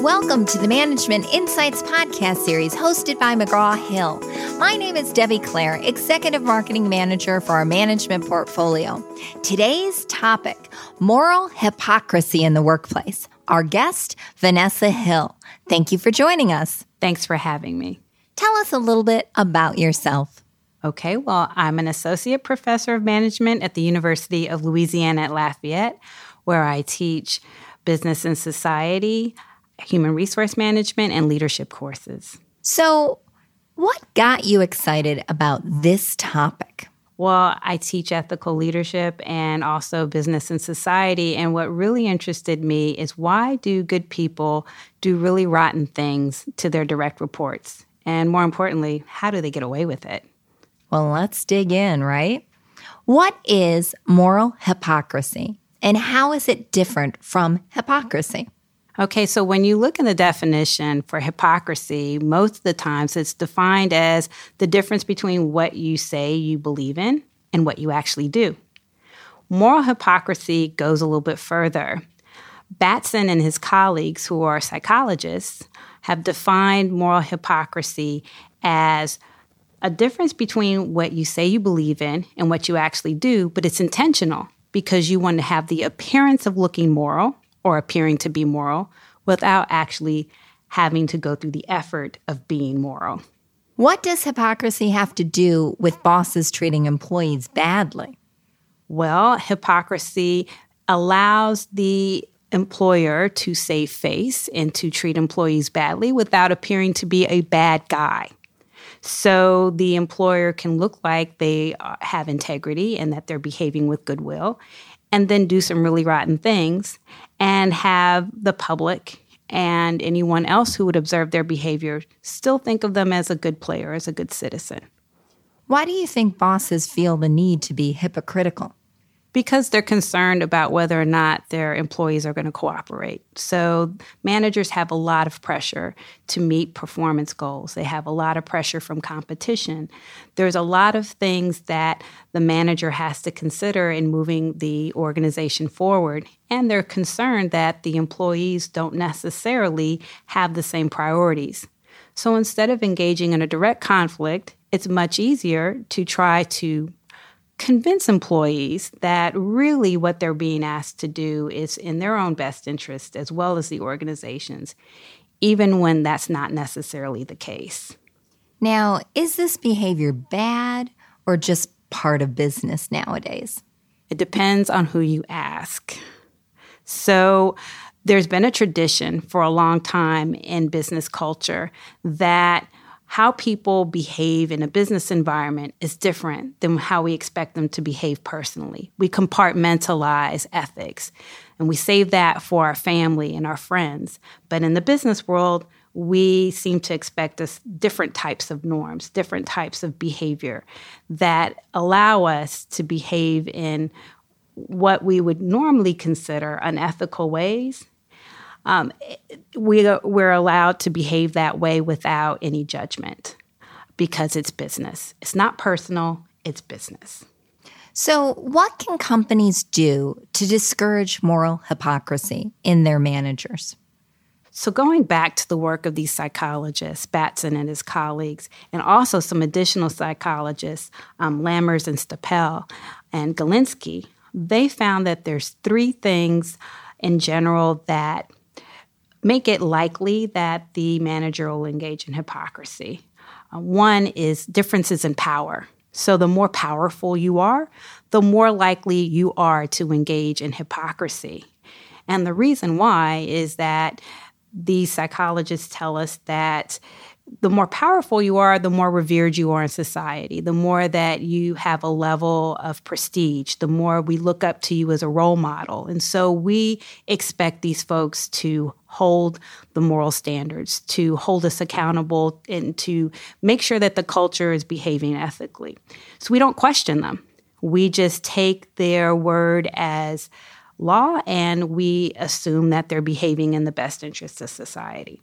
Welcome to the Management Insights podcast series hosted by McGraw Hill. My name is Debbie Clare, Executive Marketing Manager for our management portfolio. Today's topic moral hypocrisy in the workplace. Our guest, Vanessa Hill. Thank you for joining us. Thanks for having me. Tell us a little bit about yourself. Okay, well, I'm an associate professor of management at the University of Louisiana at Lafayette, where I teach business and society, human resource management, and leadership courses. So, what got you excited about this topic? Well, I teach ethical leadership and also business and society. And what really interested me is why do good people do really rotten things to their direct reports? And more importantly, how do they get away with it? Well, let's dig in, right? What is moral hypocrisy and how is it different from hypocrisy? Okay, so when you look in the definition for hypocrisy, most of the times it's defined as the difference between what you say you believe in and what you actually do. Moral hypocrisy goes a little bit further. Batson and his colleagues, who are psychologists, have defined moral hypocrisy as a difference between what you say you believe in and what you actually do, but it's intentional because you want to have the appearance of looking moral or appearing to be moral without actually having to go through the effort of being moral. What does hypocrisy have to do with bosses treating employees badly? Well, hypocrisy allows the employer to save face and to treat employees badly without appearing to be a bad guy. So the employer can look like they uh, have integrity and that they're behaving with goodwill, and then do some really rotten things and have the public and anyone else who would observe their behavior still think of them as a good player, as a good citizen. Why do you think bosses feel the need to be hypocritical? Because they're concerned about whether or not their employees are going to cooperate. So, managers have a lot of pressure to meet performance goals. They have a lot of pressure from competition. There's a lot of things that the manager has to consider in moving the organization forward. And they're concerned that the employees don't necessarily have the same priorities. So, instead of engaging in a direct conflict, it's much easier to try to convince employees that really what they're being asked to do is in their own best interest as well as the organization's, even when that's not necessarily the case. Now, is this behavior bad or just part of business nowadays? It depends on who you ask. So, there's been a tradition for a long time in business culture that how people behave in a business environment is different than how we expect them to behave personally. We compartmentalize ethics and we save that for our family and our friends. But in the business world, we seem to expect us different types of norms, different types of behavior that allow us to behave in what we would normally consider unethical ways um, we, we're allowed to behave that way without any judgment because it's business. It's not personal, it's business. So, what can companies do to discourage moral hypocrisy in their managers? So, going back to the work of these psychologists, Batson and his colleagues, and also some additional psychologists, um, Lammers and Stapel and Galinsky, they found that there's three things in general that make it likely that the manager will engage in hypocrisy. Uh, one is differences in power. So, the more powerful you are, the more likely you are to engage in hypocrisy. And the reason why is that these psychologists tell us that the more powerful you are, the more revered you are in society, the more that you have a level of prestige, the more we look up to you as a role model. And so we expect these folks to hold the moral standards, to hold us accountable, and to make sure that the culture is behaving ethically. So we don't question them. We just take their word as law and we assume that they're behaving in the best interests of society.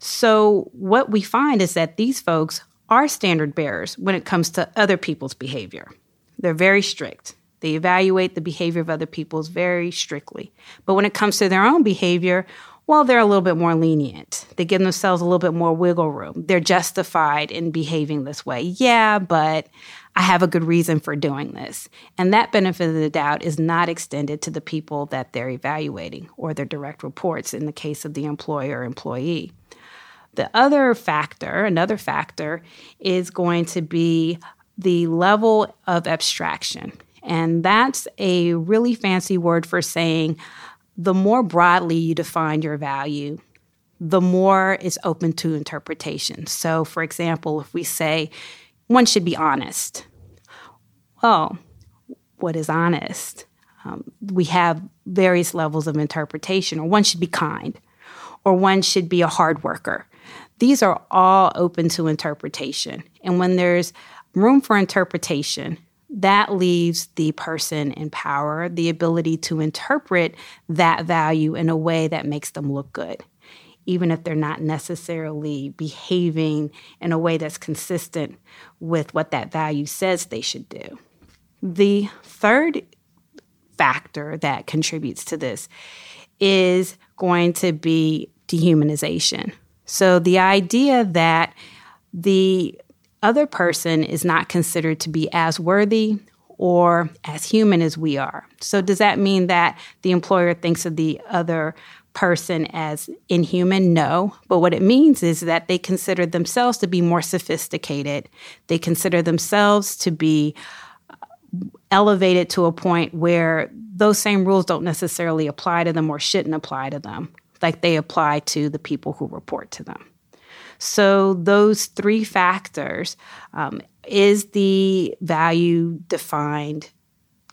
So, what we find is that these folks are standard bearers when it comes to other people's behavior. They're very strict. They evaluate the behavior of other people's very strictly. But when it comes to their own behavior, well, they're a little bit more lenient. They give themselves a little bit more wiggle room. They're justified in behaving this way. Yeah, but I have a good reason for doing this. And that benefit of the doubt is not extended to the people that they're evaluating or their direct reports in the case of the employer or employee. The other factor, another factor, is going to be the level of abstraction. And that's a really fancy word for saying the more broadly you define your value, the more it's open to interpretation. So, for example, if we say one should be honest, well, what is honest? Um, we have various levels of interpretation, or one should be kind, or one should be a hard worker. These are all open to interpretation. And when there's room for interpretation, that leaves the person in power the ability to interpret that value in a way that makes them look good, even if they're not necessarily behaving in a way that's consistent with what that value says they should do. The third factor that contributes to this is going to be dehumanization. So the idea that the other person is not considered to be as worthy or as human as we are. So, does that mean that the employer thinks of the other person as inhuman? No. But what it means is that they consider themselves to be more sophisticated, they consider themselves to be uh, elevated to a point where those same rules don't necessarily apply to them or shouldn't apply to them, like they apply to the people who report to them. So, those three factors um, is the value defined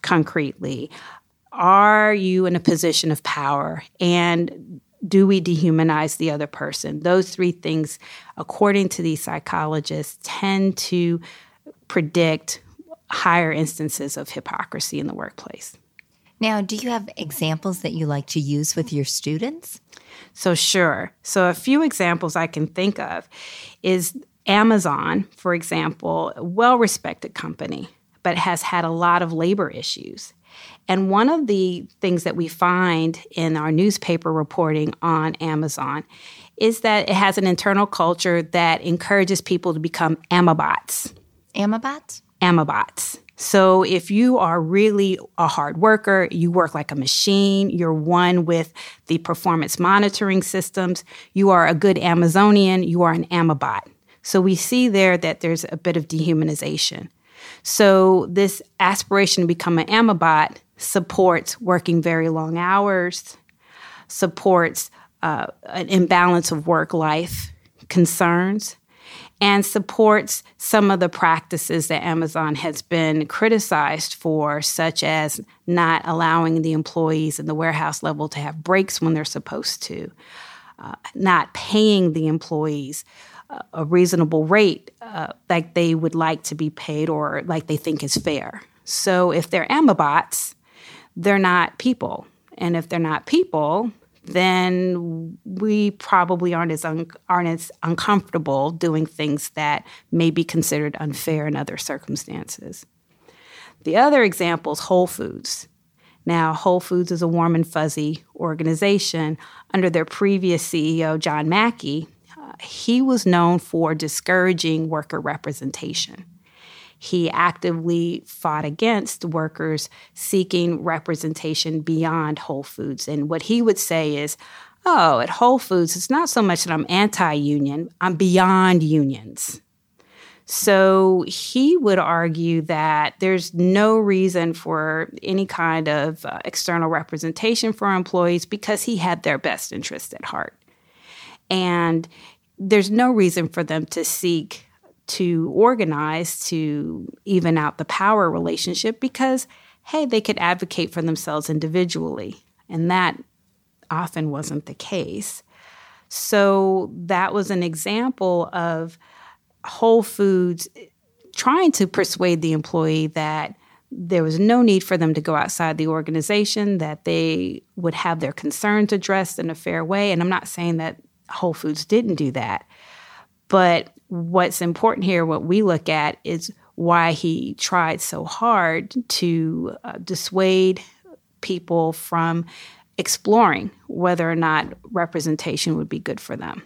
concretely? Are you in a position of power? And do we dehumanize the other person? Those three things, according to these psychologists, tend to predict higher instances of hypocrisy in the workplace. Now, do you have examples that you like to use with your students? So, sure. So, a few examples I can think of is Amazon, for example, a well respected company, but has had a lot of labor issues. And one of the things that we find in our newspaper reporting on Amazon is that it has an internal culture that encourages people to become Amabots. Amabots? Amabots. So if you are really a hard worker, you work like a machine, you're one with the performance monitoring systems, you are a good Amazonian, you are an Amabot. So we see there that there's a bit of dehumanization. So this aspiration to become an Amabot supports working very long hours, supports uh, an imbalance of work life concerns, and supports some of the practices that Amazon has been criticized for, such as not allowing the employees in the warehouse level to have breaks when they're supposed to, uh, not paying the employees uh, a reasonable rate uh, like they would like to be paid or like they think is fair. So if they're Amabots, they're not people. And if they're not people, then we probably aren't as un- aren't as uncomfortable doing things that may be considered unfair in other circumstances. The other example is Whole Foods. Now, Whole Foods is a warm and fuzzy organization. Under their previous CEO, John Mackey, uh, he was known for discouraging worker representation he actively fought against workers seeking representation beyond Whole Foods. And what he would say is, oh, at Whole Foods, it's not so much that I'm anti union, I'm beyond unions. So he would argue that there's no reason for any kind of uh, external representation for employees because he had their best interest at heart. And there's no reason for them to seek to organize to even out the power relationship because, hey, they could advocate for themselves individually. And that often wasn't the case. So that was an example of Whole Foods trying to persuade the employee that there was no need for them to go outside the organization, that they would have their concerns addressed in a fair way. And I'm not saying that Whole Foods didn't do that, but what's important here, what we look at, is why he tried so hard to uh, dissuade people from exploring whether or not representation would be good for them.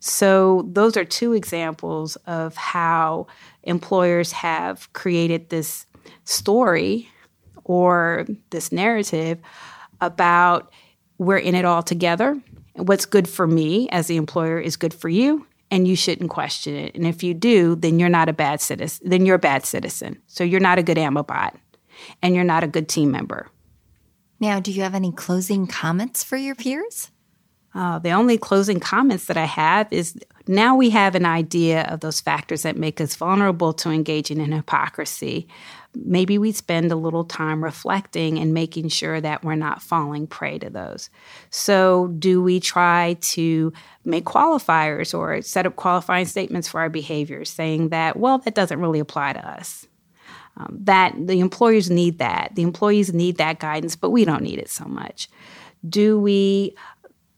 So, those are two examples of how employers have created this story or this narrative about we're in it all together. What's good for me as the employer is good for you, and you shouldn't question it. And if you do, then you're not a bad citizen. Then you're a bad citizen. So you're not a good AMABOT, and you're not a good team member. Now, do you have any closing comments for your peers? Uh, the only closing comments that I have is now we have an idea of those factors that make us vulnerable to engaging in hypocrisy. Maybe we spend a little time reflecting and making sure that we're not falling prey to those. So, do we try to make qualifiers or set up qualifying statements for our behaviors saying that, well, that doesn't really apply to us? Um, that the employers need that. The employees need that guidance, but we don't need it so much. Do we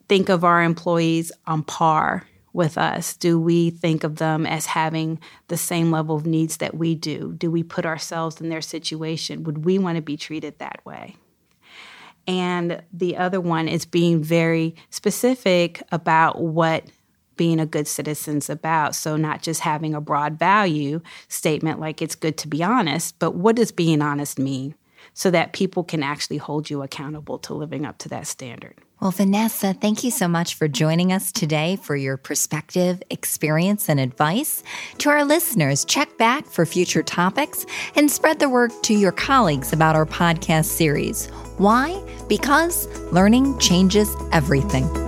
think of our employees on par with us? Do we think of them as having the same level of needs that we do? Do we put ourselves in their situation? Would we want to be treated that way? And the other one is being very specific about what being a good citizen's about. So, not just having a broad value statement like it's good to be honest, but what does being honest mean so that people can actually hold you accountable to living up to that standard? Well, Vanessa, thank you so much for joining us today for your perspective, experience, and advice. To our listeners, check back for future topics and spread the word to your colleagues about our podcast series. Why? Because learning changes everything.